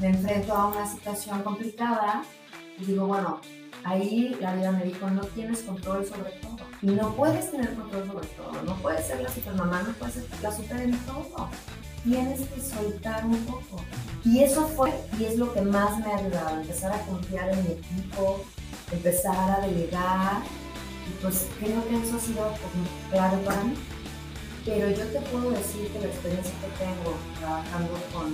me enfrento a una situación complicada y digo, bueno, ahí la vida me dijo, no tienes control sobre todo. Y no puedes tener control sobre todo, no puedes ser la supermamá, no puedes ser la super en todo. Tienes que soltar un poco. Y eso fue, y es lo que más me ha ayudado, empezar a confiar en mi equipo, empezar a delegar. Y pues creo que eso ha sido pues, claro para mí. Pero yo te puedo decir que la experiencia que tengo trabajando con,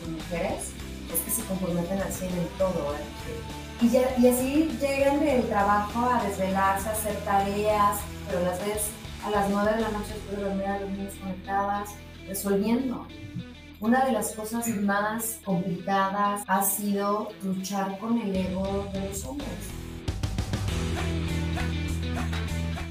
con mujeres es que se comprometen al 100 en todo. ¿eh? Y, ya, y así llegan del trabajo a desvelarse, a hacer tareas, pero las ves a las 9 de la noche de dormir a los niños conectadas, resolviendo. Una de las cosas más complicadas ha sido luchar con el ego de los hombres.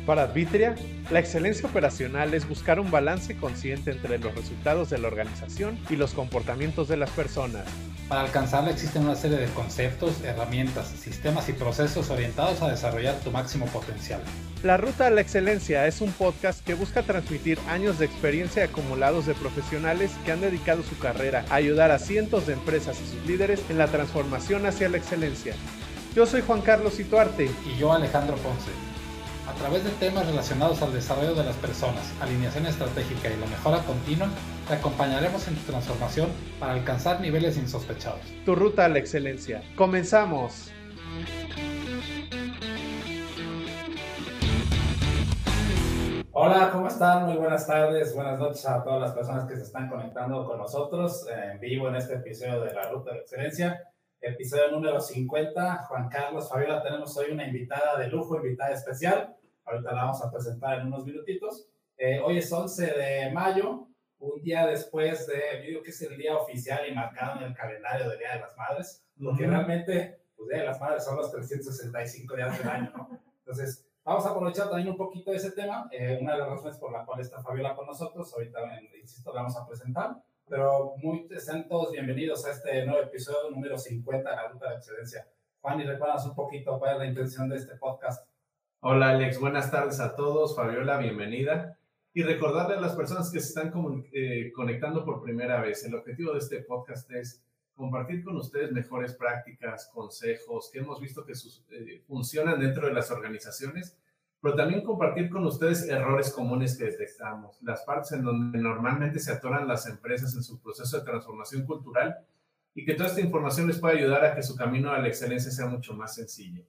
Para Advitria, la excelencia operacional es buscar un balance consciente entre los resultados de la organización y los comportamientos de las personas para alcanzarla existen una serie de conceptos, herramientas, sistemas y procesos orientados a desarrollar tu máximo potencial. La Ruta a la Excelencia es un podcast que busca transmitir años de experiencia acumulados de profesionales que han dedicado su carrera a ayudar a cientos de empresas y sus líderes en la transformación hacia la excelencia. Yo soy Juan Carlos Ituarte. Y yo Alejandro Ponce. A través de temas relacionados al desarrollo de las personas, alineación estratégica y la mejora continua, te acompañaremos en tu transformación para alcanzar niveles insospechados. Tu ruta a la excelencia. ¡Comenzamos! Hola, ¿cómo están? Muy buenas tardes, buenas noches a todas las personas que se están conectando con nosotros en vivo en este episodio de la Ruta de la Excelencia. Episodio número 50. Juan Carlos, Fabiola, tenemos hoy una invitada de lujo, invitada especial. Ahorita la vamos a presentar en unos minutitos. Eh, hoy es 11 de mayo, un día después de, yo digo que es el día oficial y marcado en el calendario del Día de las Madres, porque realmente, pues Día de las Madres son los 365 días del año, ¿no? Entonces, vamos a aprovechar también un poquito de ese tema. Eh, una de las razones por la cual está Fabiola con nosotros, ahorita, insisto, la vamos a presentar, pero muy, todos bienvenidos a este nuevo episodio número 50 de la Ruta de Excelencia. Juan, y recuerdas un poquito cuál es la intención de este podcast. Hola Alex, buenas tardes a todos. Fabiola, bienvenida y recordarle a las personas que se están eh, conectando por primera vez. El objetivo de este podcast es compartir con ustedes mejores prácticas, consejos que hemos visto que eh, funcionan dentro de las organizaciones, pero también compartir con ustedes errores comunes que detectamos, las partes en donde normalmente se atoran las empresas en su proceso de transformación cultural y que toda esta información les pueda ayudar a que su camino a la excelencia sea mucho más sencillo.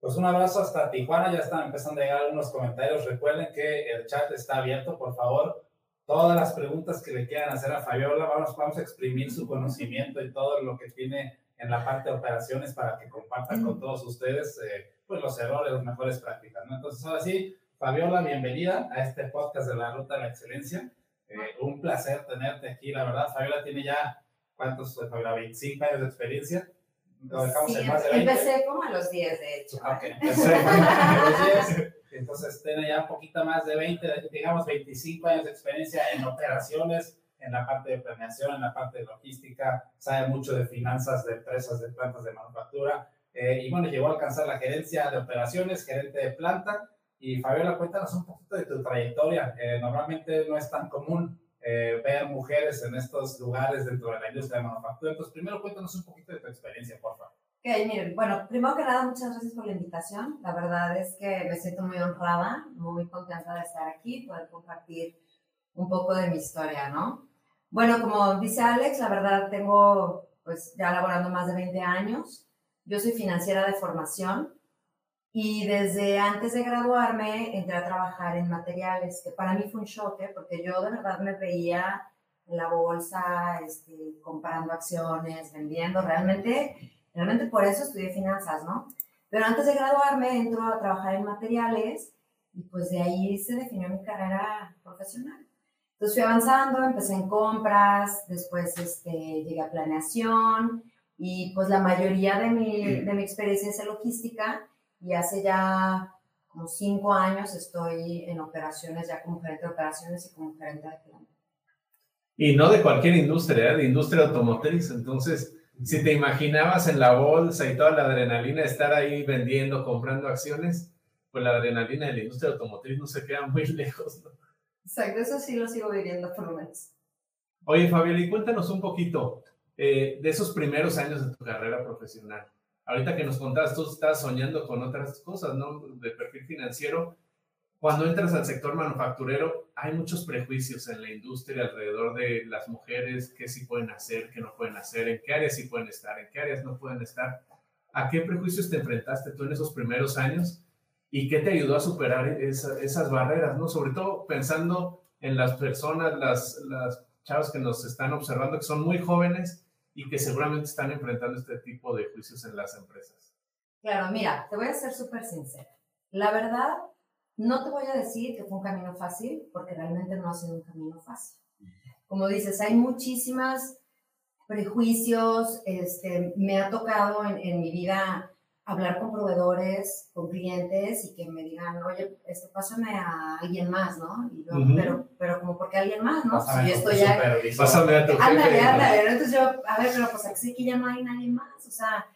Pues un abrazo hasta Tijuana, ya están empezando a llegar algunos comentarios. Recuerden que el chat está abierto, por favor. Todas las preguntas que le quieran hacer a Fabiola, vamos, vamos a exprimir su conocimiento y todo lo que tiene en la parte de operaciones para que compartan con todos ustedes eh, pues los errores, las mejores prácticas. ¿no? Entonces, ahora sí, Fabiola, bienvenida a este podcast de la Ruta de la Excelencia. Eh, un placer tenerte aquí, la verdad. Fabiola tiene ya, ¿cuántos, Fabiola? 25 años de experiencia Empecé como a los 10, de hecho. Ok, empecé a los 10. Entonces tiene ya un poquito más de 20, digamos 25 años de experiencia en operaciones, en la parte de planeación, en la parte de logística, sabe mucho de finanzas de empresas, de plantas de manufactura. Eh, y bueno, llegó a alcanzar la gerencia de operaciones, gerente de planta. Y Fabiola, cuéntanos un poquito de tu trayectoria. Eh, normalmente no es tan común eh, ver mujeres en estos lugares dentro de la industria de manufactura. Entonces, primero cuéntanos un poquito de tu experiencia, por favor. Ok, miren, bueno, primero que nada, muchas gracias por la invitación. La verdad es que me siento muy honrada, muy contenta de estar aquí, poder compartir un poco de mi historia, ¿no? Bueno, como dice Alex, la verdad tengo pues ya laborando más de 20 años. Yo soy financiera de formación, y desde antes de graduarme entré a trabajar en materiales, que para mí fue un ¿eh? porque yo de verdad me veía en la bolsa, este, comprando acciones, vendiendo, realmente, realmente por eso estudié finanzas, ¿no? Pero antes de graduarme entro a trabajar en materiales y pues de ahí se definió mi carrera profesional. Entonces fui avanzando, empecé en compras, después este, llegué a planeación y pues la mayoría de mi, de mi experiencia es en logística y hace ya como cinco años estoy en operaciones, ya como gerente de operaciones y como gerente de planta. Y no de cualquier industria, ¿eh? de industria automotriz. Entonces, si te imaginabas en la bolsa y toda la adrenalina estar ahí vendiendo, comprando acciones, pues la adrenalina de la industria automotriz no se queda muy lejos. ¿no? Exacto, eso sí lo sigo viviendo por lo menos. Oye, Fabiola, y cuéntanos un poquito, eh, de esos primeros años de tu carrera profesional. Ahorita que nos contabas, tú estás soñando con otras cosas, ¿no? De perfil financiero. Cuando entras al sector manufacturero, hay muchos prejuicios en la industria alrededor de las mujeres, qué sí pueden hacer, qué no pueden hacer, en qué áreas sí pueden estar, en qué áreas no pueden estar. ¿A qué prejuicios te enfrentaste tú en esos primeros años y qué te ayudó a superar esas barreras, ¿no? Sobre todo pensando en las personas, las, las chavas que nos están observando, que son muy jóvenes y que seguramente están enfrentando este tipo de juicios en las empresas. Claro, mira, te voy a ser súper sincera. La verdad, no te voy a decir que fue un camino fácil, porque realmente no ha sido un camino fácil. Como dices, hay muchísimas prejuicios, este, me ha tocado en, en mi vida hablar con proveedores, con clientes y que me digan, oye, esto pásame a alguien más, ¿no? Y yo, pero, pero como porque alguien más, ¿no? Pásame si yo estoy ya... Pásame a tu. Ándale, ándale. Entonces yo, a ver, pero pues aquí que ya no hay nadie más. O sea,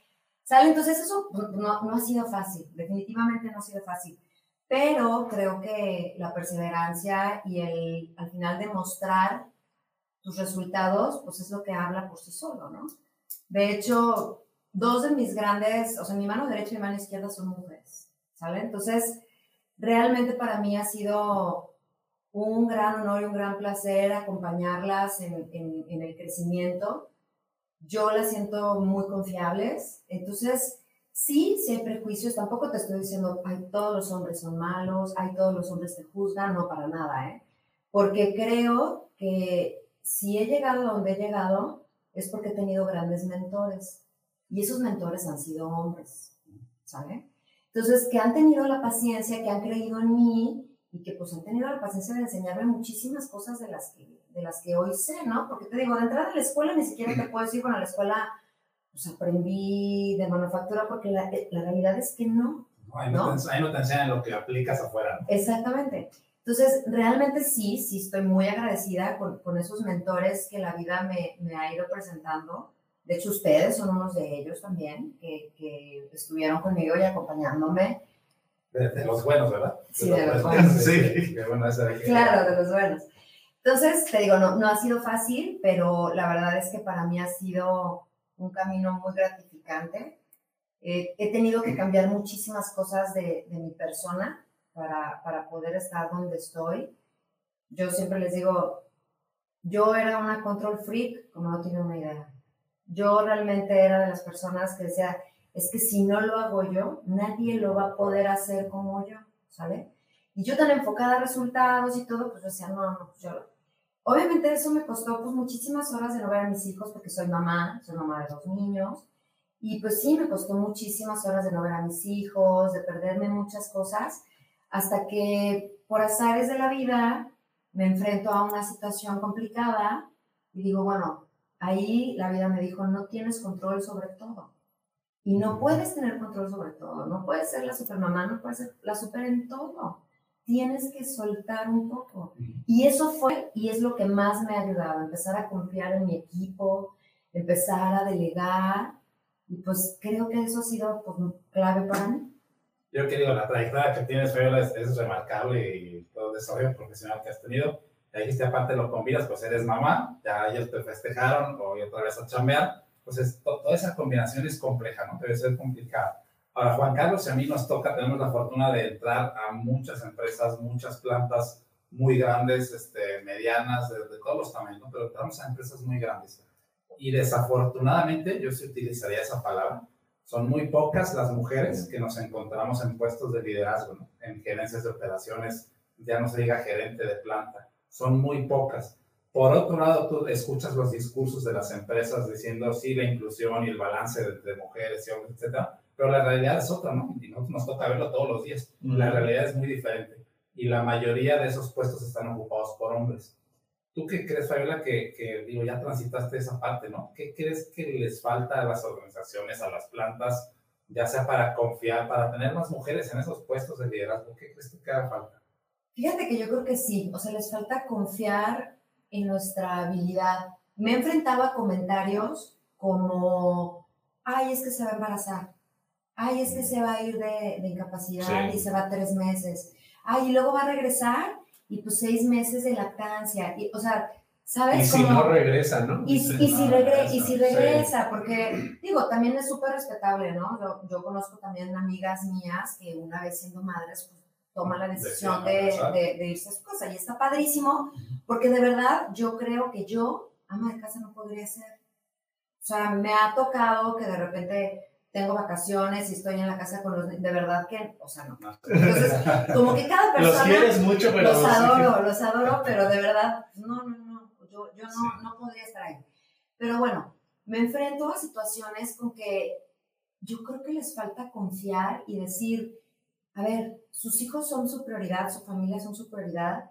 ¿sale? Entonces eso no, no ha sido fácil, definitivamente no ha sido fácil. Pero creo que la perseverancia y el al final demostrar tus resultados, pues es lo que habla por sí solo, ¿no? De hecho, dos de mis grandes, o sea, mi mano derecha y mi mano izquierda son mujeres, ¿sale? Entonces, realmente para mí ha sido un gran honor y un gran placer acompañarlas en, el crecimiento. Yo las siento muy confiables. Entonces, sí, sí hay prejuicios. Tampoco te estoy diciendo, ay, todos los hombres son malos, ay, todos los hombres te juzgan. No, para nada, ¿eh? Porque creo que si he llegado donde he llegado es porque he tenido grandes mentores. Y esos mentores han sido hombres, ¿sabe? Entonces, que han tenido la paciencia, que han creído en mí y que pues han tenido la paciencia de enseñarme muchísimas cosas de las que, de las que hoy sé, ¿no? Porque te digo, de entrada a la escuela ni siquiera te puedo decir, bueno, a la escuela pues aprendí de manufactura porque la, la realidad es que no. No, ahí, no ¿no? Te, ahí no te enseñan lo que aplicas afuera. ¿no? Exactamente. Entonces, realmente sí, sí estoy muy agradecida con, con esos mentores que la vida me, me ha ido presentando. De hecho, ustedes son unos de ellos también, que, que estuvieron conmigo y acompañándome. De, de los buenos, ¿verdad? Sí, de los buenos. buenos. Sí. Qué bueno aquí. Claro, de los buenos. Entonces, te digo, no, no ha sido fácil, pero la verdad es que para mí ha sido un camino muy gratificante. Eh, he tenido que cambiar muchísimas cosas de, de mi persona para, para poder estar donde estoy. Yo siempre les digo, yo era una control freak, como no tienen una idea. Yo realmente era de las personas que decía, es que si no lo hago yo, nadie lo va a poder hacer como yo, ¿sale? Y yo tan enfocada a resultados y todo, pues yo decía, no, no, pues yo lo... Obviamente eso me costó pues muchísimas horas de no ver a mis hijos porque soy mamá, soy mamá de dos niños. Y pues sí, me costó muchísimas horas de no ver a mis hijos, de perderme muchas cosas, hasta que por azares de la vida me enfrento a una situación complicada y digo, bueno, ahí la vida me dijo, no tienes control sobre todo. Y no puedes tener control sobre todo, no puedes ser la supermamá, no puedes ser la super en todo. Tienes que soltar un poco. Y eso fue, y es lo que más me ha ayudado, empezar a confiar en mi equipo, empezar a delegar, y pues creo que eso ha sido pues, clave para mí. Yo que digo, la trayectoria que tienes, Fabiola, es, es remarcable y todo el desarrollo profesional que has tenido. Ya dijiste, aparte lo combinas, pues eres mamá, ya ellos te festejaron o otra vez a chambear. Pues to, toda esa combinación es compleja, ¿no? Debe ser complicada. Ahora, Juan Carlos y a mí nos toca, tenemos la fortuna de entrar a muchas empresas, muchas plantas muy grandes, este, medianas, de, de todos los tamaños, ¿no? pero entramos a empresas muy grandes. Y desafortunadamente, yo sí utilizaría esa palabra, son muy pocas las mujeres que nos encontramos en puestos de liderazgo, ¿no? en gerencias de operaciones, ya no se diga gerente de planta, son muy pocas. Por otro lado, tú escuchas los discursos de las empresas diciendo sí, la inclusión y el balance de, de mujeres y hombres, etcétera, pero la realidad es otra, ¿no? Y nosotros nos toca verlo todos los días. La realidad es muy diferente y la mayoría de esos puestos están ocupados por hombres. ¿Tú qué crees, Fabiola, que, que, digo, ya transitaste esa parte, ¿no? ¿Qué crees que les falta a las organizaciones, a las plantas, ya sea para confiar, para tener más mujeres en esos puestos de liderazgo? ¿Qué crees que haga falta? Fíjate que yo creo que sí, o sea, les falta confiar en nuestra habilidad. Me he enfrentado a comentarios como, ay, es que se va a embarazar, ay, es que se va a ir de, de incapacidad Sí. y se va tres meses, ay, y luego va a regresar y pues seis meses de lactancia. Y, o sea, ¿Sabes? Y si Como- no regresa, ¿no? y, si- y si, no, regre- eso, y si sí. regresa, porque digo, también es súper respetable, ¿no? Yo, yo conozco también amigas mías que una vez siendo madres, pues, toman la decisión de, de- de irse a su casa y está padrísimo, porque de verdad yo creo que yo, ama de casa, no podría ser. O sea, me ha tocado que de repente tengo vacaciones y estoy en la casa con los de verdad que, o sea, no. Entonces, como que cada Los persona quieres mucho, pero... los sí. adoro, los adoro, pero de verdad, no, no, no, yo, yo no, Sí. no podría estar ahí. Pero bueno, me enfrento a situaciones con que yo creo que les falta confiar y decir, a ver, sus hijos son su prioridad, su familia son su prioridad,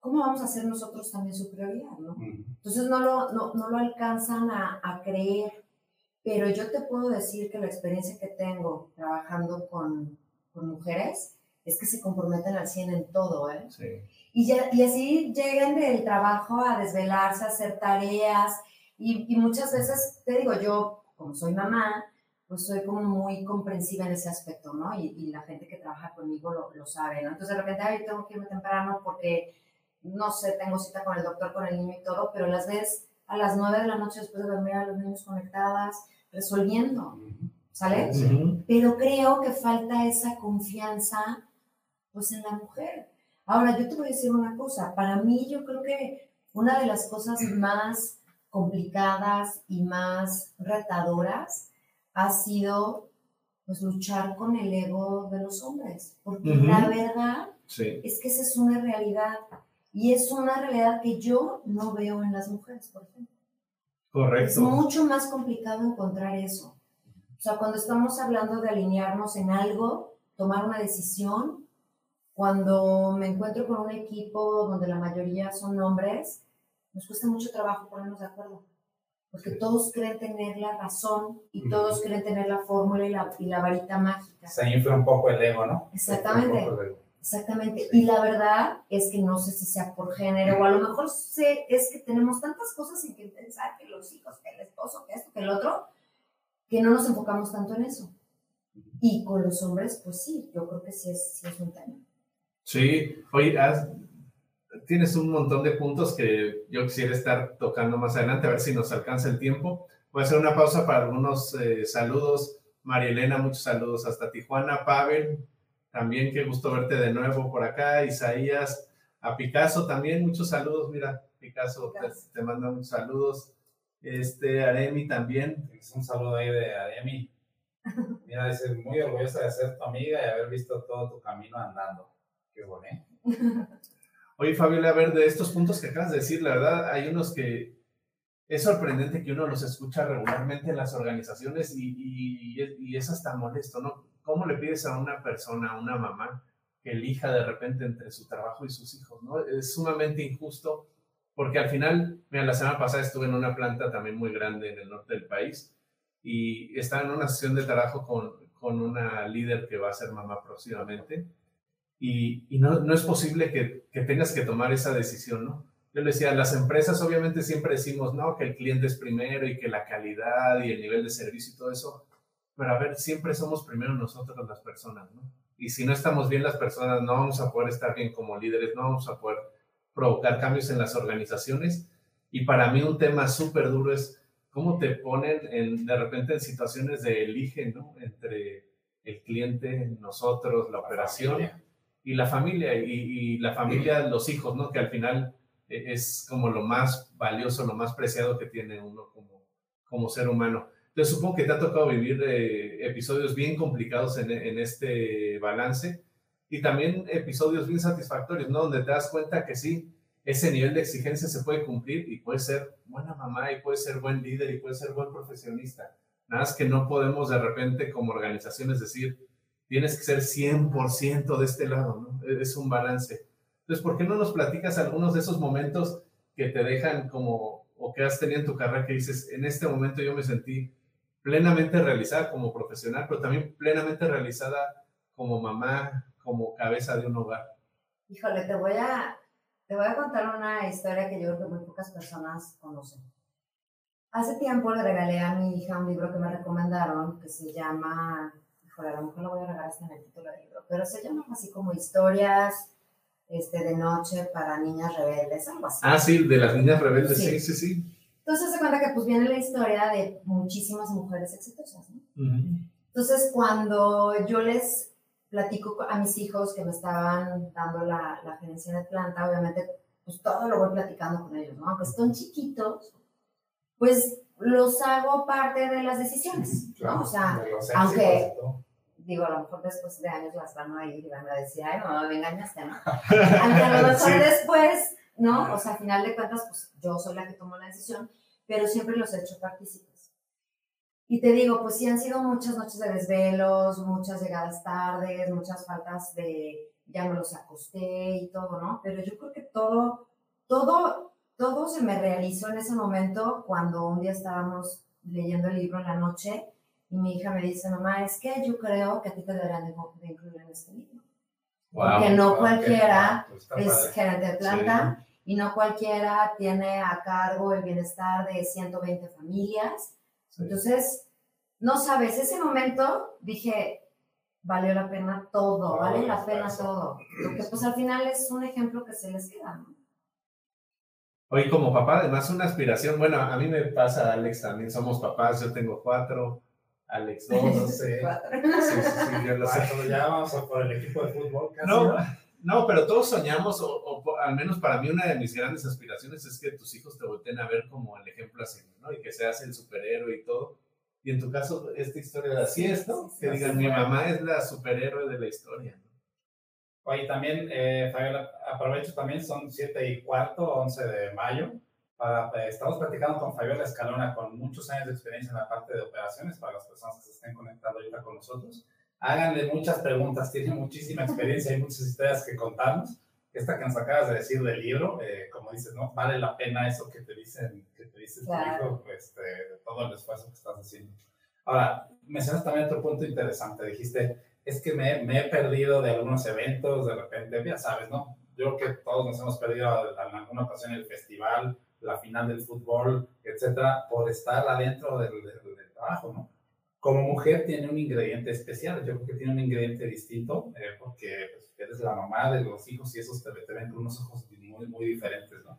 ¿cómo vamos a ser nosotros también su prioridad? ¿no? Entonces no lo, no, no lo alcanzan a, a creer, pero yo te puedo decir que la experiencia que tengo trabajando con, con mujeres es que se comprometen al 100 en todo, ¿eh? Sí. Y, ya, y así llegan del trabajo a desvelarse, a hacer tareas. Y, y muchas veces, te digo, yo, como soy mamá, pues soy como muy comprensiva en ese aspecto, ¿no? Y, y la gente que trabaja conmigo lo, lo sabe, ¿no? Entonces de repente, ay, tengo que irme temprano porque, no sé, tengo cita con el doctor, con el niño y todo, pero las ves a las nueve de la noche después de dormir a los niños conectadas, resolviendo, ¿sale? Ujú. pero creo que falta esa confianza pues en la mujer. Ahora, yo te voy a decir una cosa, para mí yo creo que una de las cosas más complicadas y más retadoras ha sido pues luchar con el ego de los hombres, porque la verdad Sí. es que esa es una realidad y es una realidad que yo no veo en las mujeres, por ejemplo. Es Correcto. mucho más complicado encontrar eso. O sea, cuando estamos hablando de alinearnos en algo, tomar una decisión, cuando me encuentro con un equipo donde la mayoría son hombres, nos cuesta mucho trabajo ponernos de acuerdo. Porque Sí. todos creen tener la razón y todos creen tener la fórmula y la, y la varita mágica. Se infla un poco el ego, ¿no? Exactamente. Exactamente. Y la verdad es que no sé si sea por género o a lo mejor sé, es que tenemos tantas cosas en que pensar, que los hijos, que el esposo, que esto, que el otro, que no nos enfocamos tanto en eso. Y con los hombres, pues sí, yo creo que sí es, sí es un tema. Sí, oye, has- tienes un montón de puntos que yo quisiera estar tocando más adelante, a ver si nos alcanza el tiempo. Voy a hacer una pausa para algunos eh, saludos. María Elena, muchos saludos hasta Tijuana. Pavel, también qué gusto verte de nuevo por acá. Isaías, a Picasso también, muchos saludos. Mira, Picasso, te, Picasso. te manda muchos saludos. Este, Aremi también. Es un saludo ahí de Ademi. Mira, dice, muy orgullosa de ser tu amiga y haber visto todo tu camino andando. Qué bonito. Oye, Fabiola, a ver, de estos puntos que acabas de decir, la verdad, hay unos que es sorprendente que uno los escucha regularmente en las organizaciones y, es hasta molesto, ¿no? ¿Cómo le pides a una persona, a una mamá, que elija de repente entre su trabajo y sus hijos, ¿no? Es sumamente injusto porque al final, mira, la semana pasada estuve en una planta también muy grande en el norte del país y estaba en una sesión de trabajo con, con una líder que va a ser mamá próximamente y, y no, no es posible que, que tengas que tomar esa decisión, ¿no? Yo le decía, las empresas obviamente siempre decimos, no, que el cliente es primero y que la calidad y el nivel de servicio y todo eso, pero a ver, siempre somos primero nosotros las personas, ¿no? Y si no estamos bien las personas, no vamos a poder estar bien como líderes, no vamos a poder provocar cambios en las organizaciones. Y para mí un tema súper duro es cómo te ponen en, de repente en situaciones de elige, ¿no? Entre el cliente, nosotros, la operación familia. Y la familia, y, la familia, los hijos, ¿no? Que al final eh, es como lo más valioso, lo más preciado que tiene uno como, como ser humano. Entonces supongo que te ha tocado vivir eh, episodios bien complicados en, en este balance y también episodios bien satisfactorios, ¿no? Donde te das cuenta que sí, ese nivel de exigencia se puede cumplir y puede ser buena mamá y puede ser buen líder y puede ser buen profesionista. Nada más que no podemos de repente como organizaciones decir, tienes que ser 100% de este lado, ¿no? Es un balance. Entonces, ¿por qué no nos platicas algunos de esos momentos que te dejan como, o que has tenido en tu carrera que dices, en este momento yo me sentí plenamente realizada como profesional, pero también plenamente realizada como mamá, como cabeza de un hogar? Híjole, te voy a, te voy a contar una historia que yo creo que muy pocas personas conocen. Hace tiempo le regalé a mi hija un libro que me recomendaron que se llama, híjole, a lo mejor lo voy a regalar en el título del libro, pero se llama así como historias este, de noche para niñas rebeldes, algo así. Ah, sí, de las niñas rebeldes, Sí. sí, sí, sí. Entonces se cuenta que pues viene la historia de muchísimas mujeres exitosas, ¿no? Ujú. Entonces, cuando yo les platico a mis hijos que me estaban dando la, la gerencia de planta, obviamente, pues todo lo voy platicando con ellos, ¿no? Aunque están chiquitos, pues los hago parte de las decisiones, ¿no? O sea, aunque- digo, a lo mejor después de años las van a ir y van a decir, ay, mamá, me engañaste, ¿no? Aunque a lo mejor Sí. después, ¿no? O sea, al final de cuentas, pues yo soy la que tomo la decisión, pero siempre los he hecho partícipes. Y te digo, pues sí han sido muchas noches de desvelos, muchas llegadas tardes, muchas faltas de ya me los acosté y todo, ¿no? Pero yo creo que todo, todo, todo se me realizó en ese momento cuando un día estábamos leyendo el libro en la noche y mi hija me dice, mamá, es que yo creo que a ti te deberían de, incluir en este libro. Porque no Ok, cualquiera es padre. gerente de planta y no cualquiera tiene a cargo el bienestar de 120 familias. Sí. Entonces, no sabes, ese momento dije, valió la pena todo, vale la pena todo. Porque pues al final es un ejemplo que se les queda, ¿no? Oye, como papá, además una aspiración, bueno, a mí me pasa, Alex, también somos papás, yo tengo cuatro, Alex dos, No sé. Cuatro. sí, sí, sí, yo lo sé. Cuatro, ya vamos a por el equipo de fútbol casi. No, no, pero todos soñamos, o, al menos para mí una de mis grandes aspiraciones es que tus hijos te volteen a ver como el ejemplo así, ¿no? Y que seas el superhéroe y todo. Y en tu caso, esta historia así es, ¿no? Que digan, mi mamá es la superhéroe de la historia, ¿no? Oye, también, eh, Fabiola, aprovecho también, son 7 y cuarto, 11 de mayo. Para, eh, estamos platicando con Fabiola Escalona, con muchos años de experiencia en la parte de operaciones, para las personas que se estén conectando ahorita con nosotros. Háganle muchas preguntas, tiene muchísima experiencia y muchas historias que contarnos. Esta que nos acabas de decir del libro, eh, como dices, ¿no? Vale la pena eso que te dicen, que te dice tu Claro. hijo, este, de todo el esfuerzo que estás haciendo. Ahora, mencionas también otro punto interesante. Dijiste, es que me, me he perdido de algunos eventos, de repente, ya sabes, ¿no? Yo creo que todos nos hemos perdido en alguna ocasión el festival, la final del fútbol, etcétera, por estar adentro del, del- del trabajo, ¿no? Como mujer tiene un ingrediente especial, yo creo que tiene un ingrediente distinto, eh, porque pues, eres la mamá de los hijos y esos te, te ven con unos ojos muy, muy diferentes, ¿no?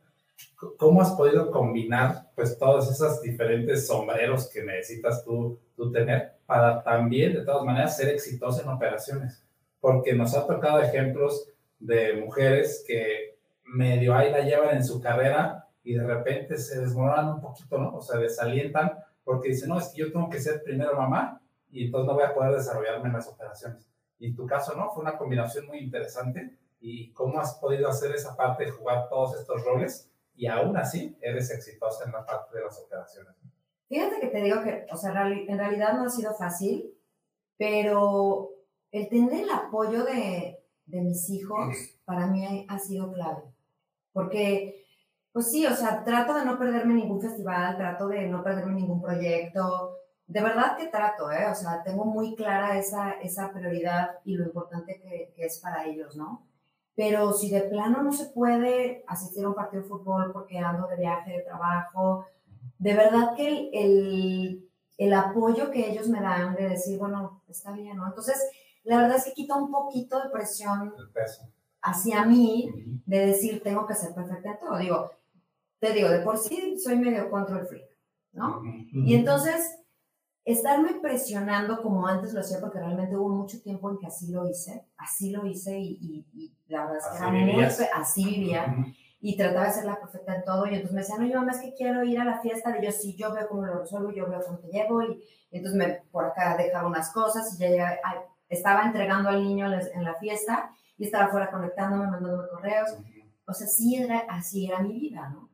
¿Cómo has podido combinar, pues, todos esos diferentes sombreros que necesitas tú, tú tener para también, de todas maneras, ser exitosa en operaciones? Porque nos ha tocado ejemplos de mujeres que medio ahí la llevan en su carrera y de repente se desmoronan un poquito, ¿no? O se desalientan porque dicen, no, es que yo tengo que ser primero mamá y entonces no voy a poder desarrollarme en las operaciones. Y en tu caso, ¿no? Fue una combinación muy interesante. ¿Y cómo has podido hacer esa parte de jugar todos estos roles y aún así eres exitosa en la parte de las operaciones? Fíjate que te digo que, o sea, en realidad no ha sido fácil, pero el tener el apoyo de, de mis hijos para mí ha sido clave. Porque, pues sí, o sea, trato de no perderme ningún festival, trato de no perderme ningún proyecto. De verdad que trato, ¿eh? O sea, tengo muy clara esa, esa prioridad y lo importante que, que es para ellos, ¿no? Pero si de plano no se puede asistir a un partido de fútbol porque ando de viaje, de trabajo, de verdad que el, el, el apoyo que ellos me dan de decir, bueno, está bien, ¿no? Entonces, la verdad es que quita un poquito de presión hacia mí de decir, tengo que ser perfecta en todo. Digo, te digo, de por sí soy medio control freak, ¿no? Y entonces, estarme presionando como antes lo hacía, porque realmente hubo mucho tiempo en que así lo hice, así lo hice y, y- y la verdad es que era muy, vivías. así vivía y trataba de ser la perfecta en todo. Y entonces me decían, no, yo mamá, es que quiero ir a la fiesta. De yo, sí, yo veo cómo lo resuelvo, yo veo cómo te llevo. Y, entonces me, por acá dejaba unas cosas y ya llegaba- ay, estaba entregando al niño en la fiesta y estaba afuera conectándome, mandándome correos. O sea, sí era, así era mi vida, ¿no?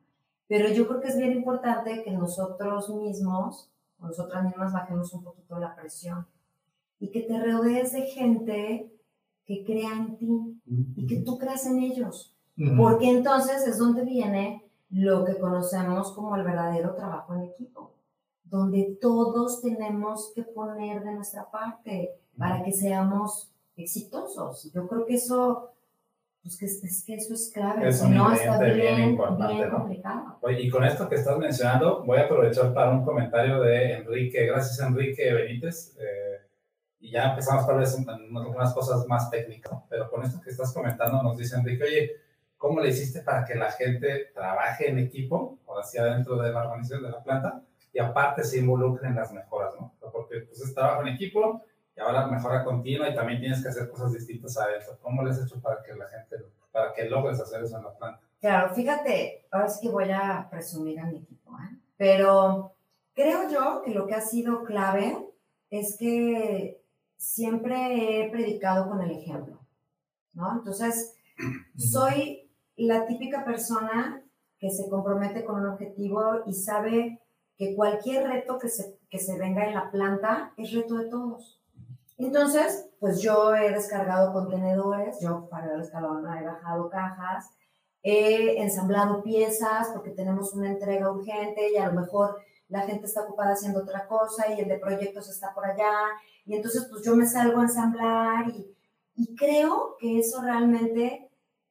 Pero yo creo que es bien importante que nosotros mismos, o nosotras mismas, bajemos un poquito la presión y que te rodees de gente que crea en ti y que tú creas en ellos. Porque entonces es donde viene lo que conocemos como el verdadero trabajo en equipo, donde todos tenemos que poner de nuestra parte para que seamos exitosos. Yo creo que eso, pues que es, que eso es clave, Es un no está bien bien, importante, bien ¿no? complicado. Oye, y con esto que estás mencionando, voy a aprovechar para un comentario de Enrique, gracias Enrique Benítez, eh, y ya empezamos tal vez en algunas cosas más técnicas, pero con esto que estás comentando nos dice Enrique, oye, ¿cómo le hiciste para que la gente trabaje en equipo, o hacia dentro de la organización de la planta, y aparte se involucre en las mejoras, ¿no? Porque pues es trabajo en equipo, y ahora mejora continua, y también tienes que hacer cosas distintas adentro. ¿Cómo le has hecho para que la gente, para que logres hacer eso en la planta? Claro, fíjate, ahora sí que voy a presumir a mi equipo, ¿eh? pero creo yo que lo que ha sido clave es que siempre he predicado con el ejemplo, ¿no? Entonces, soy la típica persona que se compromete con un objetivo y sabe que cualquier reto que se, que se venga en la planta es reto de todos. Entonces, pues yo he descargado contenedores, yo para el escalón he bajado cajas, he ensamblado piezas porque tenemos una entrega urgente y a lo mejor la gente está ocupada haciendo otra cosa y el de proyectos está por allá y entonces pues yo me salgo a ensamblar y, y creo que eso realmente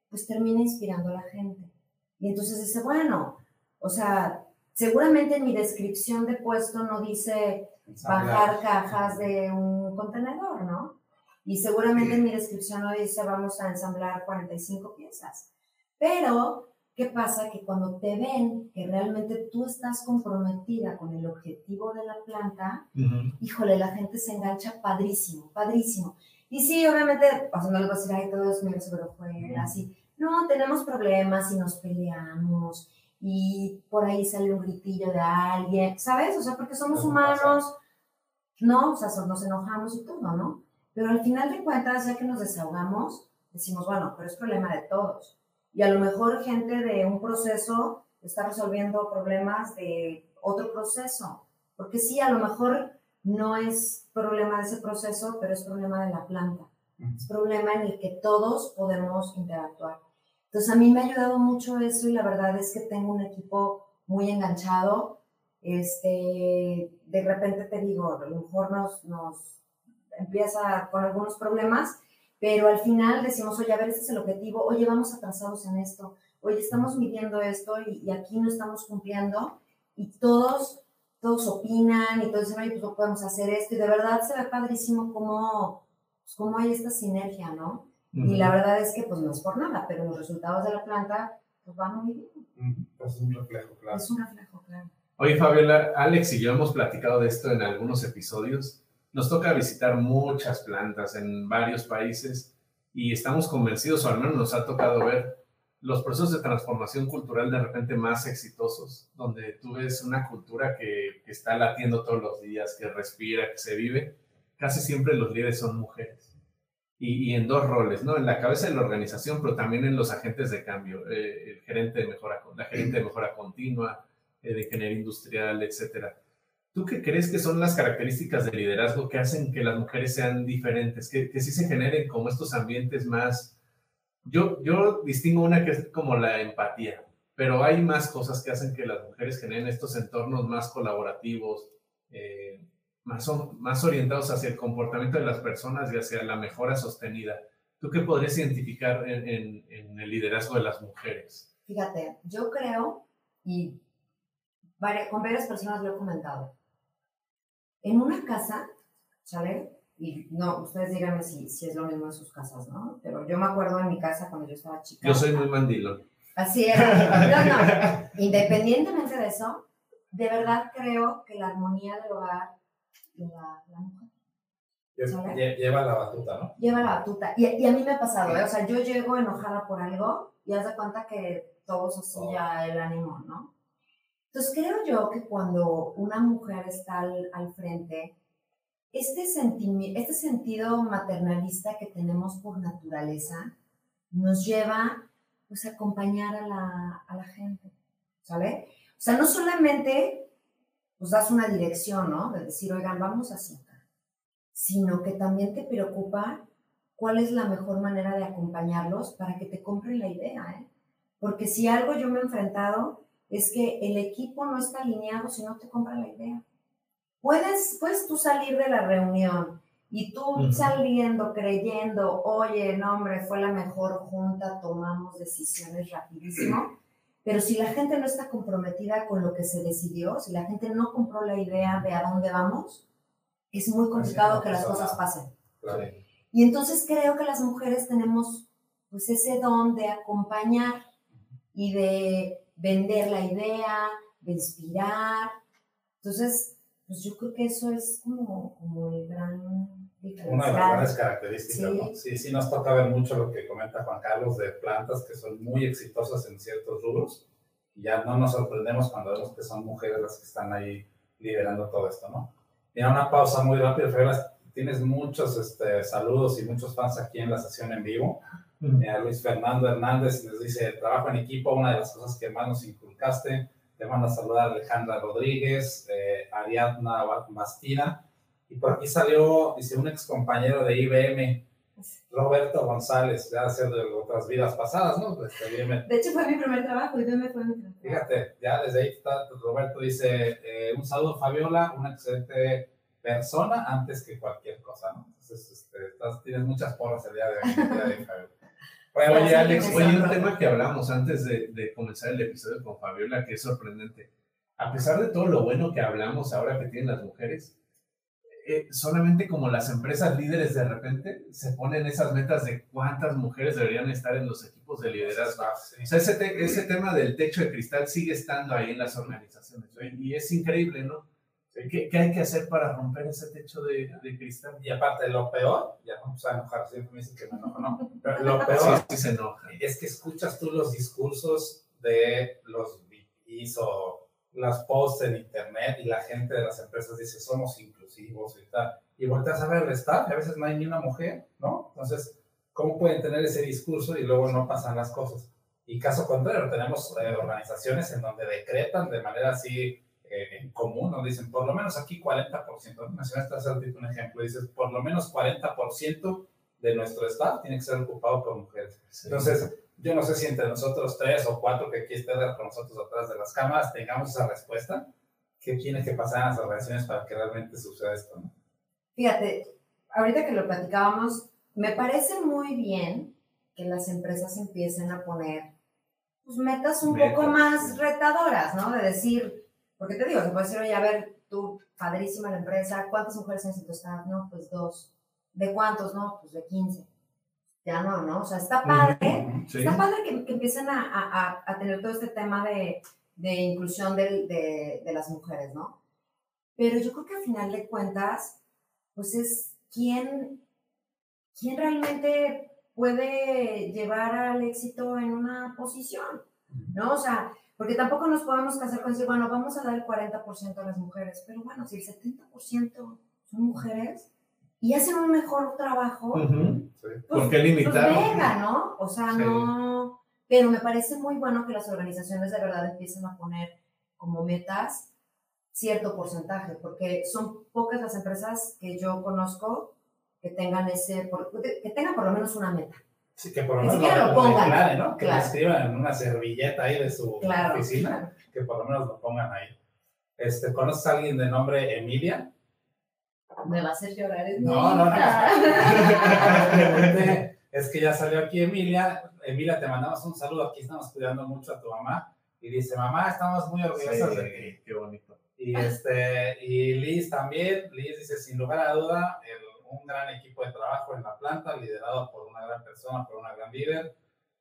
pues termina inspirando a la gente. Y entonces dice, bueno, o sea, seguramente en mi descripción de puesto no dice bajar cajas de un contenedor, ¿no? Y seguramente en mi descripción no dice vamos a ensamblar 45 piezas. Pero, ¿qué pasa? Que cuando te ven que realmente tú estás comprometida con el objetivo de la planta, híjole, la gente se engancha padrísimo, padrísimo. Y sí, obviamente, o sea, no les voy a decir, ay, todo es sobre fuera, así. No, tenemos problemas y nos peleamos y por ahí sale un gritillo de alguien, ¿sabes? O sea, porque somos humanos, ¿no? O sea, nos enojamos y todo, ¿no? Pero al final de cuentas, ya que nos desahogamos, decimos, bueno, pero es problema de todos. Y a lo mejor gente de un proceso está resolviendo problemas de otro proceso. Porque sí, a lo mejor no es problema de ese proceso, pero es problema de la planta. Es problema en el que todos podemos interactuar. Entonces a mí me ha ayudado mucho eso y la verdad es que tengo un equipo muy enganchado. Este, de repente te digo, a lo mejor nos, nos empieza con algunos problemas, pero al final decimos, oye, a ver, este es el objetivo, oye, vamos atrasados en esto, oye, estamos midiendo esto y, aquí no estamos cumpliendo y todos, todos opinan y todos dicen, oye, pues no podemos hacer esto y de verdad se ve padrísimo cómo, pues, cómo hay esta sinergia, ¿no? Y la verdad es que pues no es por nada, pero los resultados de la planta pues van muy bien. Es un reflejo, claro. Es un reflejo, claro. Oye, Fabiola, Alex y yo hemos platicado de esto en algunos episodios nos toca visitar muchas plantas en varios países y estamos convencidos, o al menos nos ha tocado ver, los procesos de transformación cultural de repente más exitosos, donde tú ves una cultura que, está latiendo todos los días, que respira, que se vive, casi siempre los líderes son mujeres. Y, en dos roles, ¿no? En la cabeza de la organización, pero también en los agentes de cambio, eh, el gerente de mejora, la gerente de mejora continua, eh, de ingeniería industrial, etcétera. ¿Tú qué crees que son las características de liderazgo que hacen que las mujeres sean diferentes, que, que sí se generen como estos ambientes más... Yo, yo distingo una que es como la empatía, pero hay más cosas que hacen que las mujeres generen estos entornos más colaborativos, eh, más, más orientados hacia el comportamiento de las personas y hacia la mejora sostenida. ¿Tú qué podrías identificar en, en, en el liderazgo de las mujeres? Fíjate, yo creo, y con varias personas lo he comentado, en una casa, ¿sale? Y no, ustedes díganme si, si es lo mismo en sus casas, ¿no? Pero yo me acuerdo en mi casa cuando yo estaba chica. Yo soy muy mandilón. Así era. No, no. Independientemente de eso, de verdad creo que la armonía del hogar la, la mujer. Lleva la batuta, ¿no? Lleva la batuta. Y, y, a mí me ha pasado, ¿eh? O sea, yo llego enojada por algo y haz de cuenta que todos así oh. ya el ánimo, ¿no? Entonces creo yo que cuando una mujer está al, frente, este, este sentido maternalista que tenemos por naturaleza nos lleva pues, a acompañar a la, a la gente, ¿sale? O sea, no solamente pues das una dirección, ¿no? De decir, oigan, vamos así, sino que también te preocupa cuál es la mejor manera de acompañarlos para que te compren la idea, ¿eh? Porque si algo yo me he enfrentado es que el equipo no está alineado si no te compra la idea. Puedes, puedes tú salir de la reunión y tú saliendo creyendo, oye, no, hombre, fue la mejor junta, tomamos decisiones rapidísimo, pero si la gente no está comprometida con lo que se decidió, si la gente no compró la idea de a dónde vamos, es muy complicado que las cosas pasen. Claro. Y entonces creo que las mujeres tenemos pues ese don de acompañar y de vender la idea, de inspirar. Entonces, pues yo creo que eso es como, como el gran Una de las grandes características, Sí. ¿no? Sí, sí nos toca ver mucho lo que comenta Juan Carlos de plantas que son muy exitosas en ciertos rubros y ya no nos sorprendemos cuando vemos que son mujeres las que están ahí liderando todo esto, ¿no? Mira, una pausa muy rápida, Fabiola. Tienes muchos este, saludos y muchos fans aquí en la sesión en vivo. Mira, Luis Fernando Hernández nos dice, trabajo en equipo, una de las cosas que más nos inculcaste. Te manda a saludar Alejandra Rodríguez, eh, Ariadna Ba- Bastida. Y por aquí salió, dice, un ex compañero de IBM, Roberto González, ya ser de otras vidas pasadas, ¿no? Pues, de IBM. De hecho, fue mi primer trabajo me fue mi trabajo. Fíjate, ya desde ahí está, Roberto dice, eh, un saludo Fabiola, una excelente persona antes que cualquier cosa, ¿no? Entonces, este, estás- tienes muchas porras el día de hoy. el día de hoy, Fabiola. Oye, Alex, oye, un tema que hablamos antes de, de comenzar el episodio con Fabiola, que es sorprendente. A pesar de todo lo bueno que hablamos ahora que tienen las mujeres, eh, solamente como las empresas líderes de repente se ponen esas metas de cuántas mujeres deberían estar en los equipos de liderazgo. Sí. O sea, ese, te- ese tema del techo de cristal sigue estando ahí en las organizaciones. Y es increíble, ¿no? ¿Qué, qué hay que hacer para romper ese techo de, de cristal? Y aparte, lo peor, ya vamos a enojar, siempre me dicen que me enojo, ¿no? Pero lo Sí, peor sí se enoja. es que escuchas tú los discursos de los VPs o las posts en internet y la gente de las empresas dice somos inclusivos y tal. Y volteas a ver el staff y a veces no hay ni una mujer, ¿no? Entonces, ¿cómo pueden tener ese discurso y luego no pasan las cosas? Y caso contrario, tenemos eh, organizaciones en donde decretan de manera así eh, en común, nos dicen por lo menos aquí 40%, mencionaste hace un ejemplo, dices por lo menos 40% de nuestro staff tiene que ser ocupado por mujeres. Entonces, yo no sé si entre nosotros tres o cuatro que aquí estén con nosotros atrás de las cámaras tengamos esa respuesta. ¿Qué tiene que pasar en las organizaciones para que realmente suceda esto? ¿no? Fíjate, ahorita que lo platicábamos, me parece muy bien que las empresas empiecen a poner pues, metas un Metas, poco más sí. retadoras, ¿no? De decir, porque te digo, se puede decir, oye, a ver, tú, padrísima la empresa, ¿cuántas mujeres staff? No, pues dos. ¿De cuántos? No, pues de 15. Ya no, ¿no? O sea, está padre. Sí. Está padre que, que empiecen a, a- a- tener todo este tema de, de inclusión del- de, de las mujeres, ¿no? Pero yo creo que al final de cuentas, pues es quién, quién realmente puede llevar al éxito en una posición, ¿no? O sea, porque tampoco nos podemos casar con decir, bueno, vamos a dar el 40% a las mujeres, pero bueno, si el 70% son mujeres y hacen un mejor trabajo, Ujú. Sí. pues, ¿Por qué pues limitarlo? venga, ¿no? O sea, Sí. no. Pero me parece muy bueno que las organizaciones de verdad empiecen a poner como metas cierto porcentaje, porque son pocas las empresas que yo conozco que tengan ese, por- que tengan por lo menos una meta. Sí, que por lo menos siquiera lo lo pongan. ¿no? Que lo Claro. escriban en una servilleta ahí de su Claro. oficina, que por lo menos lo pongan ahí. Este, ¿Conoces a alguien de nombre Emilia? Me va a hacer llorar. es No, no, no. Pregunté, es que ya salió aquí Emilia. Emilia, te mandamos un saludo. Aquí estamos cuidando mucho a tu mamá. Y dice, mamá, estamos muy orgullosos de ti. Sí, qué bonito. Y, este, y Liz también. Liz dice, sin lugar a duda, el- un gran equipo de trabajo en la planta, liderado por una gran persona, por una gran líder.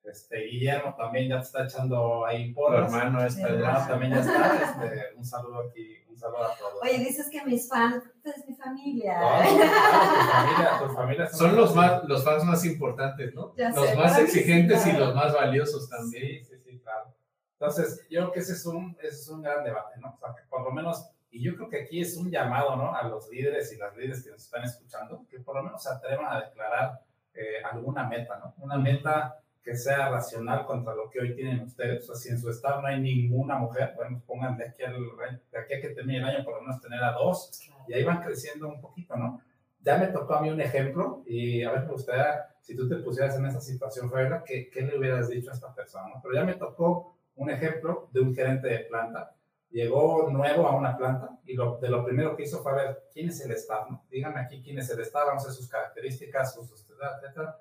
Este, Guillermo también ya te está echando ahí Tu porras. hermano está Sí, hermano también ya está. Este, un saludo aquí, un saludo a todos. Oye, dices que mis fans, pues, es mi familia. No, claro, tu familia, tu familia Son los, más, los fans más importantes, ¿no? Ya los sé, más exigentes sí, y claro. los más valiosos también. Sí, sí, sí, claro. Entonces, yo creo que ese es un, ese es un gran debate, ¿no? O sea, que por lo menos, y yo creo que aquí es un llamado, ¿no? A los líderes y las líderes que nos están escuchando, que por lo menos se atrevan a declarar eh, alguna meta, ¿no? Una meta que sea racional contra lo que hoy tienen ustedes. O sea, si en su estado no hay ninguna mujer, bueno, pongan de aquí, al, de aquí a que termine el año por lo menos tener a dos, y ahí van creciendo un poquito, ¿no? Ya me tocó a mí un ejemplo y a ver, me gustaría, si tú te pusieras en esa situación, Fabiola, ¿qué, ¿qué le hubieras dicho a esta persona? Pero ya me tocó un ejemplo de un gerente de planta. Llegó nuevo a una planta y lo, de lo primero que hizo fue a ver quién es el staff, ¿no? Díganme aquí quién es el staff, vamos a ver sus características, sus etcétera, etcétera.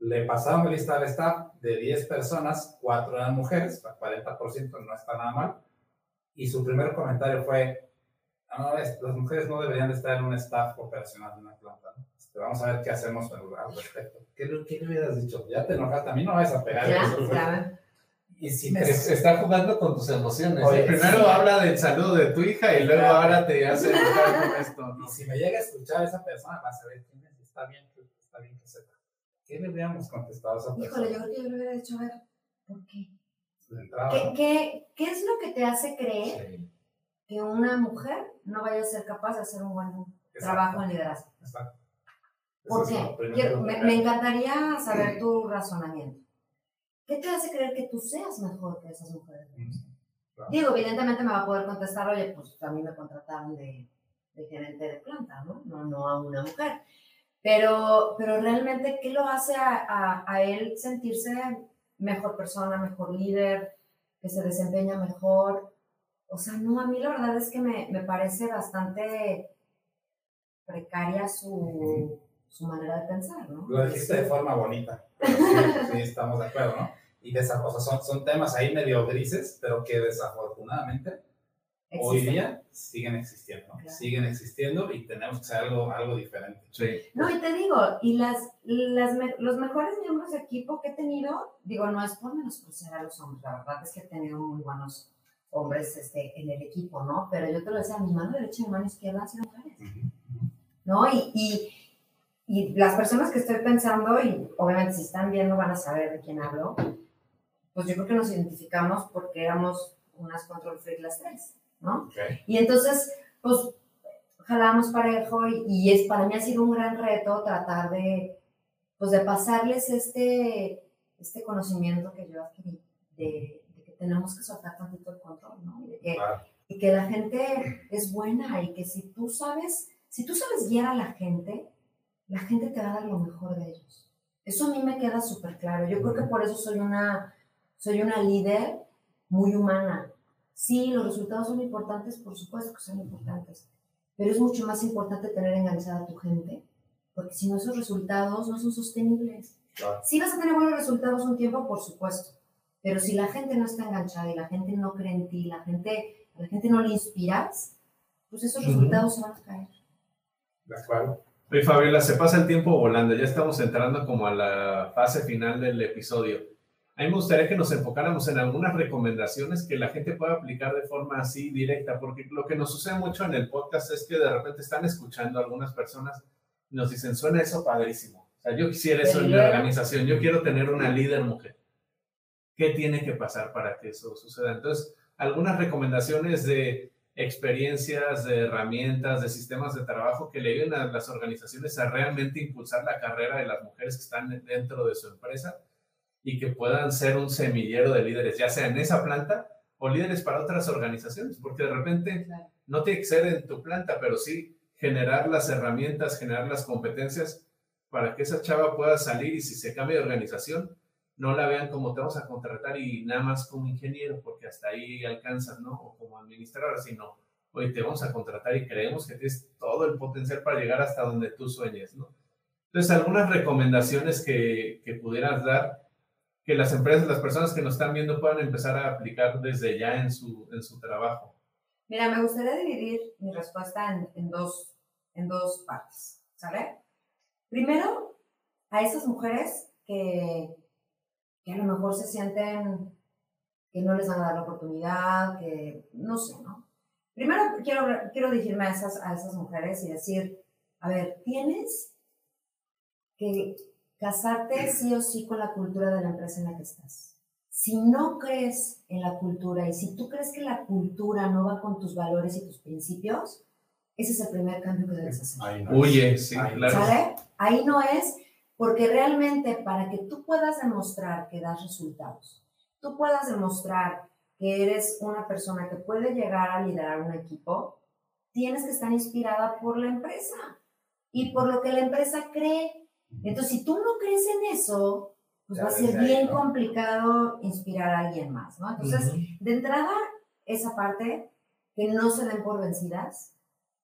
Le pasaron la lista al staff de 10 personas, 4 eran mujeres, 40% no está nada mal. Y su primer comentario fue, No, es- las mujeres no deberían de estar en un staff operacional de una planta. ¿no? Este, vamos a ver qué hacemos al respecto. ¿Qué, le- qué le hubieras dicho? Ya te enojaste, a mí no vas a pegar. Ya, Eso ya. Y si me... Es- está jugando con tus emociones. Oye, ¿eh? Primero sí. habla del saludo de tu hija y luego Claro. ahora te hace enojar con esto. ¿no? Y si me llega a escuchar esa persona, vas a ver quién es. Está bien, que- está bien que sepa. ¿Qué le hubiéramos contestado a esa persona? Híjole, yo creo que yo le hubiera dicho, a ver, ¿por qué? ¿Qué, ¿no? qué, qué es lo que te hace creer Sí. que una mujer no vaya a ser capaz de hacer un buen Exacto, trabajo en liderazgo? exacto. ¿Por qué? Quiero- me, encantaría saber tu razonamiento. ¿Qué te hace creer que tú seas mejor que esas mujeres? Claro. Digo, evidentemente me va a poder contestar, oye, pues a mí me contrataron de, de gerente de planta, ¿no? No, no a una mujer. Pero, pero realmente, ¿qué lo hace a, a, a él sentirse mejor persona, mejor líder, que se desempeña mejor? O sea, no, a mí la verdad es que me, me parece bastante precaria su, su manera de pensar, ¿no? Lo dijiste de forma bonita. Sí, sí, estamos de acuerdo, ¿no? Y de esa, o sea, son, son temas ahí medio grises, pero que desafortunadamente hoy día siguen existiendo, ¿no? Claro. Siguen existiendo y tenemos que hacer algo, algo diferente. Sí. No, y te digo, y las, las me- los mejores miembros de equipo que he tenido, digo, no es por menospreciar a los hombres, la verdad es que he tenido muy buenos hombres este, en el equipo, ¿no? Pero yo te lo decía, mi mano derecha y mi mano izquierda han sido mujeres, ¿no? Y, y, y las personas que estoy pensando, y obviamente si están viendo van a saber de quién hablo, pues yo creo que nos identificamos porque éramos unas control freak las tres, ¿no? Ok. Y entonces, pues, jalábamos parejo y, y es, para mí ha sido un gran reto tratar de, pues, de pasarles este, este conocimiento que yo adquirí de, de que tenemos que soltar tantito el control, ¿no? Y, de que, Claro. y que la gente es buena y que si tú sabes, si tú sabes guiar a la gente, la gente te va a dar lo mejor de ellos. Eso a mí me queda súper claro. Yo creo que por eso soy una, soy una líder muy humana. Sí, los resultados son importantes, por supuesto que son importantes, pero es mucho más importante tener enganchada a tu gente, porque si no esos resultados no son sostenibles. Claro. Sí vas a tener buenos resultados un tiempo, por supuesto, pero si la gente no está enganchada y la gente no cree en ti, la gente, a la gente no le inspiras, pues esos resultados se van a caer. ¿De acuerdo? Oye, Fabiola, se pasa el tiempo volando. Ya estamos entrando como a la fase final del episodio. A mí me gustaría que nos enfocáramos en algunas recomendaciones que la gente pueda aplicar de forma así directa, porque lo que nos sucede mucho en el podcast es que de repente están escuchando algunas personas y nos dicen, suena eso padrísimo. O sea, yo quisiera eso en mi organización, yo quiero tener una líder mujer. ¿Qué tiene que pasar para que eso suceda? Entonces, algunas recomendaciones de experiencias, de herramientas, de sistemas de trabajo que le ayuden a las organizaciones a realmente impulsar la carrera de las mujeres que están dentro de su empresa y que puedan ser un semillero de líderes, ya sea en esa planta o líderes para otras organizaciones, porque de repente Claro. no que ser en tu planta, pero sí generar las herramientas, generar las competencias para que esa chava pueda salir y si se cambia de organización, no la vean como te vamos a contratar y nada más como ingeniero, porque hasta ahí alcanzas, ¿no? O como administrador, sino, oye, te vamos a contratar y creemos que tienes todo el potencial para llegar hasta donde tú sueñes, ¿no? Entonces, algunas recomendaciones que, que pudieras dar que las empresas, las personas que nos están viendo puedan empezar a aplicar desde ya en su, en su trabajo. Mira, me gustaría dividir mi respuesta en, dos, en dos partes, ¿sale? Primero, a esas mujeres que, que a lo mejor se sienten que no les van a dar la oportunidad, que no sé, ¿no? Primero quiero, quiero dirigirme a esas, a esas mujeres y decir, a ver, tienes que casarte sí o sí con la cultura de la empresa en la que estás. Si no crees en la cultura y si tú crees que la cultura no va con tus valores y tus principios, ese es el primer cambio que debes hacer. Ahí no es. Huye, sí, Ahí claro. ¿Sale? Ahí no es porque realmente para que tú puedas demostrar que das resultados, tú puedas demostrar que eres una persona que puede llegar a liderar un equipo, tienes que estar inspirada por la empresa y por lo que la empresa cree. Entonces, si tú no crees en eso, pues Ya va a ser desde ahí, bien ¿no? complicado inspirar a alguien más, ¿no? Entonces, Ujú. de entrada, esa parte, que no se den por vencidas,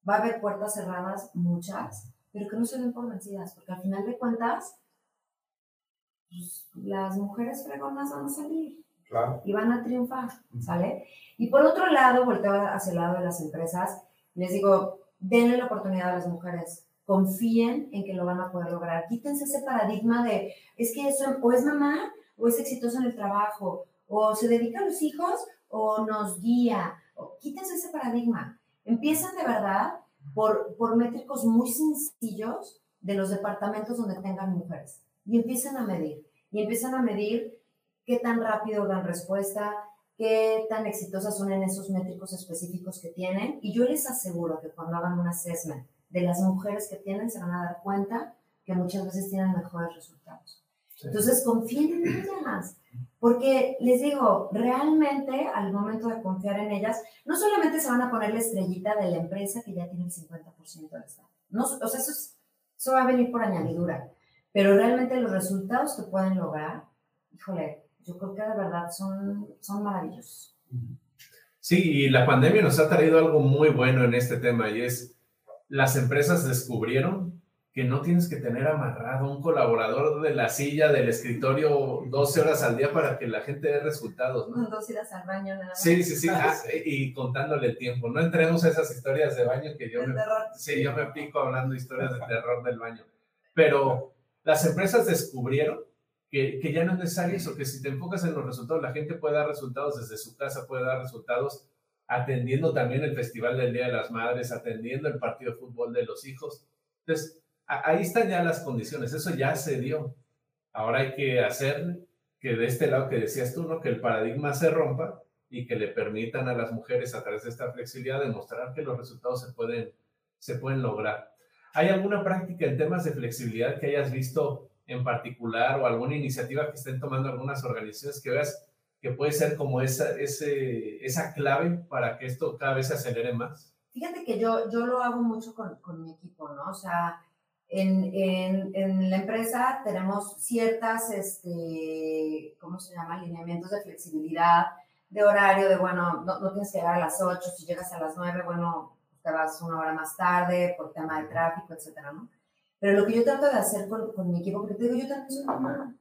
va a haber puertas cerradas, muchas, pero que no se den por vencidas, porque al final de cuentas, pues, las mujeres fregonas van a salir Claro. y van a triunfar, ¿sale? Y por otro lado, volteo hacia el lado de las empresas, Les digo, denle la oportunidad a las mujeres, confíen en que lo van a poder lograr. Quítense ese paradigma de, es que eso o es mamá o es exitoso en el trabajo, o se dedica a los hijos o nos guía. O, quítense ese paradigma. Empiezan de verdad por, por métricos muy sencillos de los departamentos donde tengan mujeres y empiezan a medir. Y empiezan a medir qué tan rápido dan respuesta, qué tan exitosas son en esos métricos específicos que tienen. Y yo les aseguro que cuando hagan un assessment de las mujeres que tienen, se van a dar cuenta que muchas veces tienen mejores resultados. Entonces, confíen en ellas. Porque les digo, realmente al momento de confiar en ellas, no solamente se van a poner la estrellita de la empresa que ya tiene el 50% del estado. No, o sea, eso, eso va a venir por añadidura. Pero realmente los resultados que pueden lograr, híjole, yo creo que de verdad son, son maravillosos. Sí, y la pandemia nos ha traído algo muy bueno en este tema y es las empresas descubrieron que no tienes que tener amarrado un colaborador de la silla del escritorio 12 horas al día para que la gente dé resultados, ¿no? Dos idas al baño nada más. Sí, sí, sí, ah, y contándole el tiempo. No entremos a esas historias de baño que yo El me, terror. sí, yo me pico hablando historias de terror del baño. Pero las empresas descubrieron que, que ya no es necesario eso, que si te enfocas en los resultados, la gente puede dar resultados desde su casa, puede dar resultados atendiendo también el Festival del Día de las Madres, atendiendo el partido de fútbol de los hijos. Entonces, ahí están ya las condiciones, eso ya se dio. Ahora hay que hacer que de este lado que decías tú, ¿no? Que el paradigma se rompa y que le permitan a las mujeres a través de esta flexibilidad demostrar que los resultados se pueden, se pueden lograr. ¿Hay alguna práctica en temas de flexibilidad que hayas visto en particular o alguna iniciativa que estén tomando algunas organizaciones que veas que puede ser como esa, ese, esa clave para que esto cada vez se acelere más? Fíjate que yo, yo lo hago mucho con, con mi equipo, ¿no? O sea, en, en, en la empresa tenemos ciertas, este, ¿cómo se llama? Alineamientos de flexibilidad, de horario, de, bueno, no, no tienes que llegar a las 8, si llegas a las 9, bueno, te vas una hora más tarde por tema de tráfico, etcétera, ¿no? Pero lo que yo trato de hacer con, con mi equipo, porque te digo, yo también soy mamá.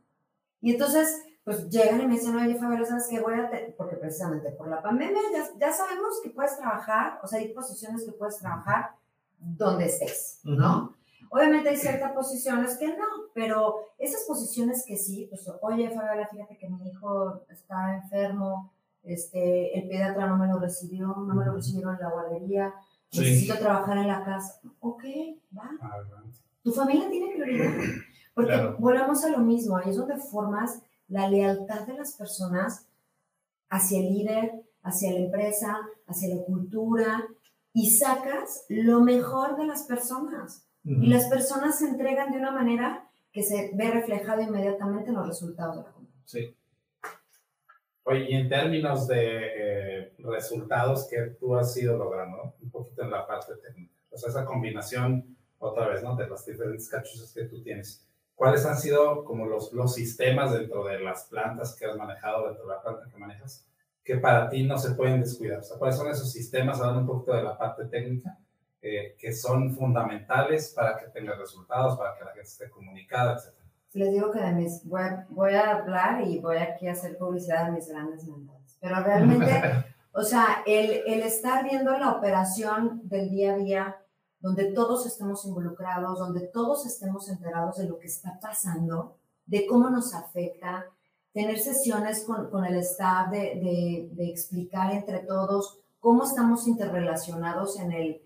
Y entonces, pues llegan y me dicen, oye, Fabiola, ¿sabes qué? Voy a, te-" porque precisamente por la pandemia ya, ya sabemos que puedes trabajar, o sea, hay posiciones que puedes trabajar donde estés, ¿no? Obviamente hay ciertas posiciones que no, pero esas posiciones que sí, pues, oye, Fabiola, fíjate que mi hijo está enfermo, este, el pediatra no me lo recibió, no me lo recibieron en la guardería, Sí. necesito trabajar en la casa. Ok, va. Tu familia tiene prioridad. Porque Claro. volvemos a lo mismo, ahí es donde formas la lealtad de las personas hacia el líder, hacia la empresa, hacia la cultura y sacas lo mejor de las personas. Y las personas se entregan de una manera que se ve reflejado inmediatamente en los resultados de la compañía. Sí. Oye, y en términos de eh, resultados que tú has ido logrando, un poquito en la parte técnica, o sea, esa combinación, otra vez, ¿no? De las diferentes cachuchas que tú tienes. ¿Cuáles han sido como los, los sistemas dentro de las plantas que has manejado, dentro de la planta que manejas, que para ti no se pueden descuidar? O sea, ¿cuáles son esos sistemas, hablando un poquito de la parte técnica, eh, que son fundamentales para que tengas resultados, para que la gente esté comunicada, etcétera? Les digo que de mis, voy, a, voy a hablar y voy aquí a hacer publicidad de mis grandes mentores. Pero realmente, o sea, el, el estar viendo la operación del día a día, donde todos estemos involucrados, donde todos estemos enterados de lo que está pasando, de cómo nos afecta, tener sesiones con, el staff de, explicar entre todos cómo estamos interrelacionados en el,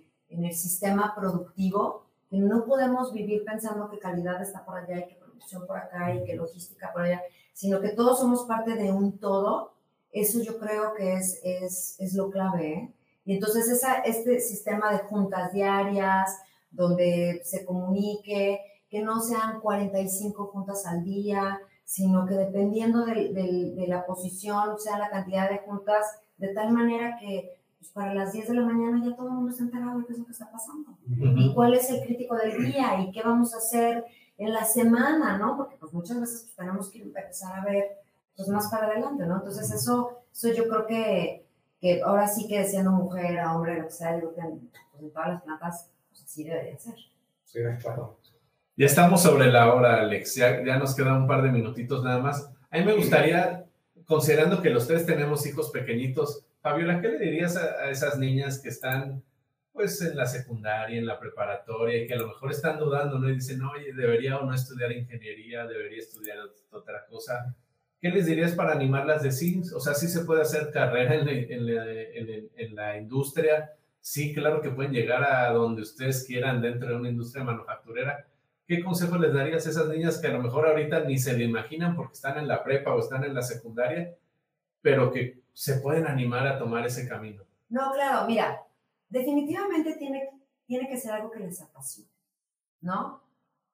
sistema productivo, que no podemos vivir pensando que calidad está por allá y que producción por acá y que logística por allá, sino que todos somos parte de un todo. Eso yo creo que es, es, es lo clave. ¿eh? Y entonces esa, este sistema de juntas diarias, donde se comunique, que no sean 45 juntas al día, sino que dependiendo de, de, de la posición, sea la cantidad de juntas, de tal manera que pues, para las 10 de la mañana ya todo el mundo está enterado de qué es lo que está pasando. Y cuál es el crítico del día y qué vamos a hacer en la semana, ¿no? Porque pues muchas veces pues, tenemos que empezar a ver pues más para adelante, ¿no? Entonces eso, eso yo creo que, que ahora sí que siendo mujer, hombre, lo que sea, yo creo que en, pues, en todas las plantas pues así debería ser. Sí, claro. Ya estamos sobre la hora, Alex. Ya, ya nos quedan un par de minutitos nada más. A mí me gustaría, considerando que los tres tenemos hijos pequeñitos, Fabiola, ¿qué le dirías a, a esas niñas que están pues en la secundaria, en la preparatoria, y que a lo mejor están dudando, ¿no? Y dicen, oye, debería o no estudiar ingeniería, debería estudiar otra cosa. ¿Qué les dirías para animarlas de sí? O sea, sí se puede hacer carrera en, en, en, en la industria, sí, claro que pueden llegar a donde ustedes quieran dentro de una industria manufacturera. ¿Qué consejo les darías a esas niñas que a lo mejor ahorita ni se le imaginan porque están en la prepa o están en la secundaria, pero que se pueden animar a tomar ese camino? No, claro, mira, definitivamente tiene, tiene que ser algo que les apasione, ¿no?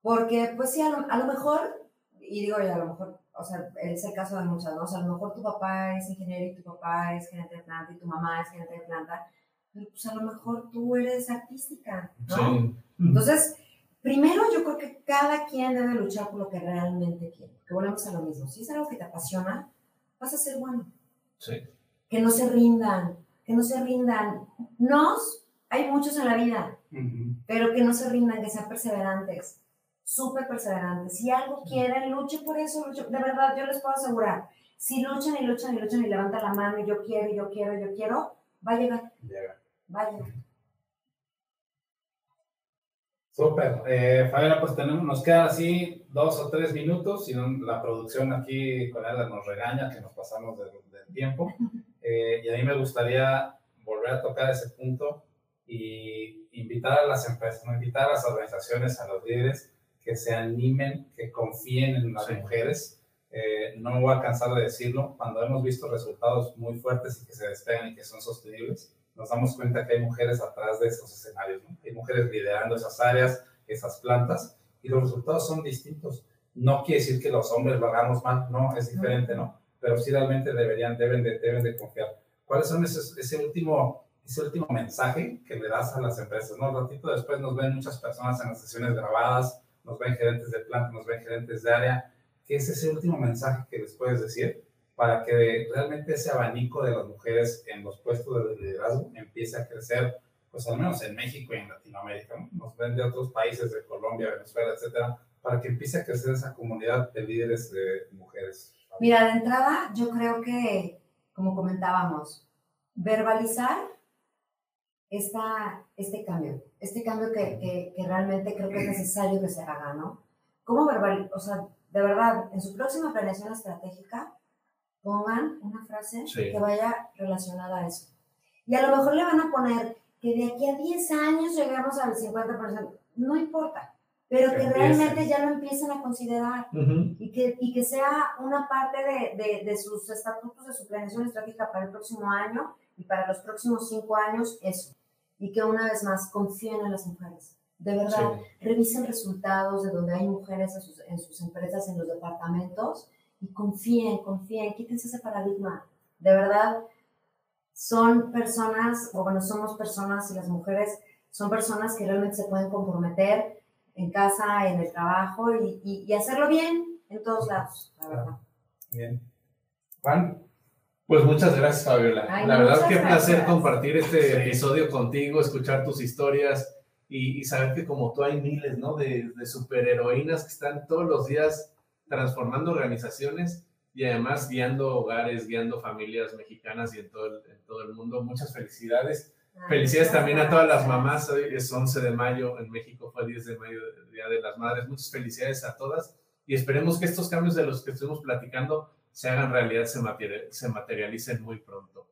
Porque, pues sí, a lo, mejor, y digo yo, a lo mejor, o sea, es el caso de muchas, ¿no? O sea, a lo mejor tu papá es ingeniero y tu papá es gerente de planta y tu mamá es gerente de planta, pero pues a lo mejor tú eres artística, ¿no? Sí. Entonces, primero yo creo que cada quien debe luchar por lo que realmente quiere, que volvemos a lo mismo. Si es algo que te apasiona, vas a ser bueno. Sí. Que no se rindan, que no se rindan. Nos, hay muchos en la vida, pero que no se rindan, que sean perseverantes, súper perseverantes. Si algo quieren, luchen por eso, luchen. De verdad, yo les puedo asegurar, si luchan y luchan y luchan y levantan la mano y yo quiero, yo quiero, yo quiero, va a llegar. Llega. Va a llegar. Súper. Eh, Fabiola, pues tenemos, nos quedan así dos o tres minutos, si no, la producción aquí con ella nos regaña que nos pasamos del tiempo. Eh, y a mí me gustaría volver a tocar ese punto y invitar a las empresas, invitar a las organizaciones, a los líderes que se animen, que confíen en las mujeres. Eh, no voy a cansar de decirlo, cuando hemos visto resultados muy fuertes y que se despegan y que son sostenibles, nos damos cuenta que hay mujeres atrás de esos escenarios, hay mujeres liderando esas áreas, esas plantas, y los resultados son distintos. No quiere decir que los hombres lo hagamos mal, no, es diferente, ¿no? pero sí realmente deberían, deben de, deben de confiar. ¿Cuáles son ese, ese, último, ese último mensaje que le das a las empresas? ¿no? Un ratito después nos ven muchas personas en las sesiones grabadas, nos ven gerentes de planta, nos ven gerentes de área. ¿Qué es ese último mensaje que les puedes decir para que realmente ese abanico de las mujeres en los puestos de liderazgo empiece a crecer, pues al menos en México y en Latinoamérica? Nos ven de otros países, de Colombia, Venezuela, etcétera, para que empiece a crecer esa comunidad de líderes de mujeres. Mira, de entrada, yo creo que, como comentábamos, verbalizar esta, este cambio, este cambio que, que, realmente creo que es necesario que se haga, ¿no? ¿Cómo verbalizar? O sea, de verdad, en su próxima planeación estratégica, pongan una frase que vaya relacionada a eso. Y a lo mejor le van a poner que de aquí a 10 años llegamos al 50%. No importa pero que, realmente ya lo empiecen a considerar y, que, y que sea una parte de, de, de, sus estatutos de su planeación estratégica para el próximo año y para los próximos cinco años, eso. Y que una vez más confíen en las mujeres. De verdad, revisen resultados de donde hay mujeres en sus, en sus empresas, en los departamentos y confíen, confíen, quítense ese paradigma. De verdad, son personas, o bueno, somos personas y las mujeres son personas que realmente se pueden comprometer en casa, en el trabajo y, y, hacerlo bien en todos lados, la verdad. Bien. Juan. Pues muchas gracias, Fabiola. la verdad, qué placer compartir este episodio contigo, escuchar tus historias y, y, saber que como tú hay miles, ¿no? De, de superheroínas que están todos los días transformando organizaciones y además guiando hogares, guiando familias mexicanas y en todo el, en todo el mundo. Muchas felicidades. Felicidades también a todas las mamás. Hoy es 11 de mayo, en México fue 10 de mayo, Día de las Madres. Muchas felicidades a todas y esperemos que estos cambios de los que estuvimos platicando se hagan realidad, se, se materialicen muy pronto.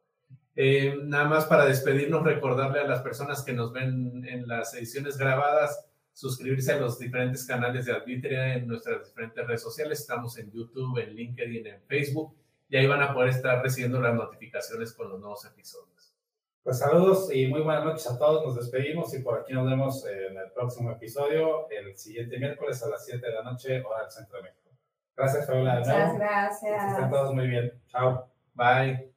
Eh, nada más para despedirnos, recordarle a las personas que nos ven en las ediciones grabadas, suscribirse a los diferentes canales de Arbitria en nuestras diferentes redes sociales. Estamos en YouTube, en LinkedIn, en Facebook y ahí van a poder estar recibiendo las notificaciones con los nuevos episodios. Pues saludos y muy buenas noches a todos. Nos despedimos y por aquí nos vemos en el próximo episodio, el siguiente miércoles a las 7 de la noche, hora del Centro de México. Gracias, Fabiola. Muchas gracias. Que estén todos muy bien. Chao. Bye.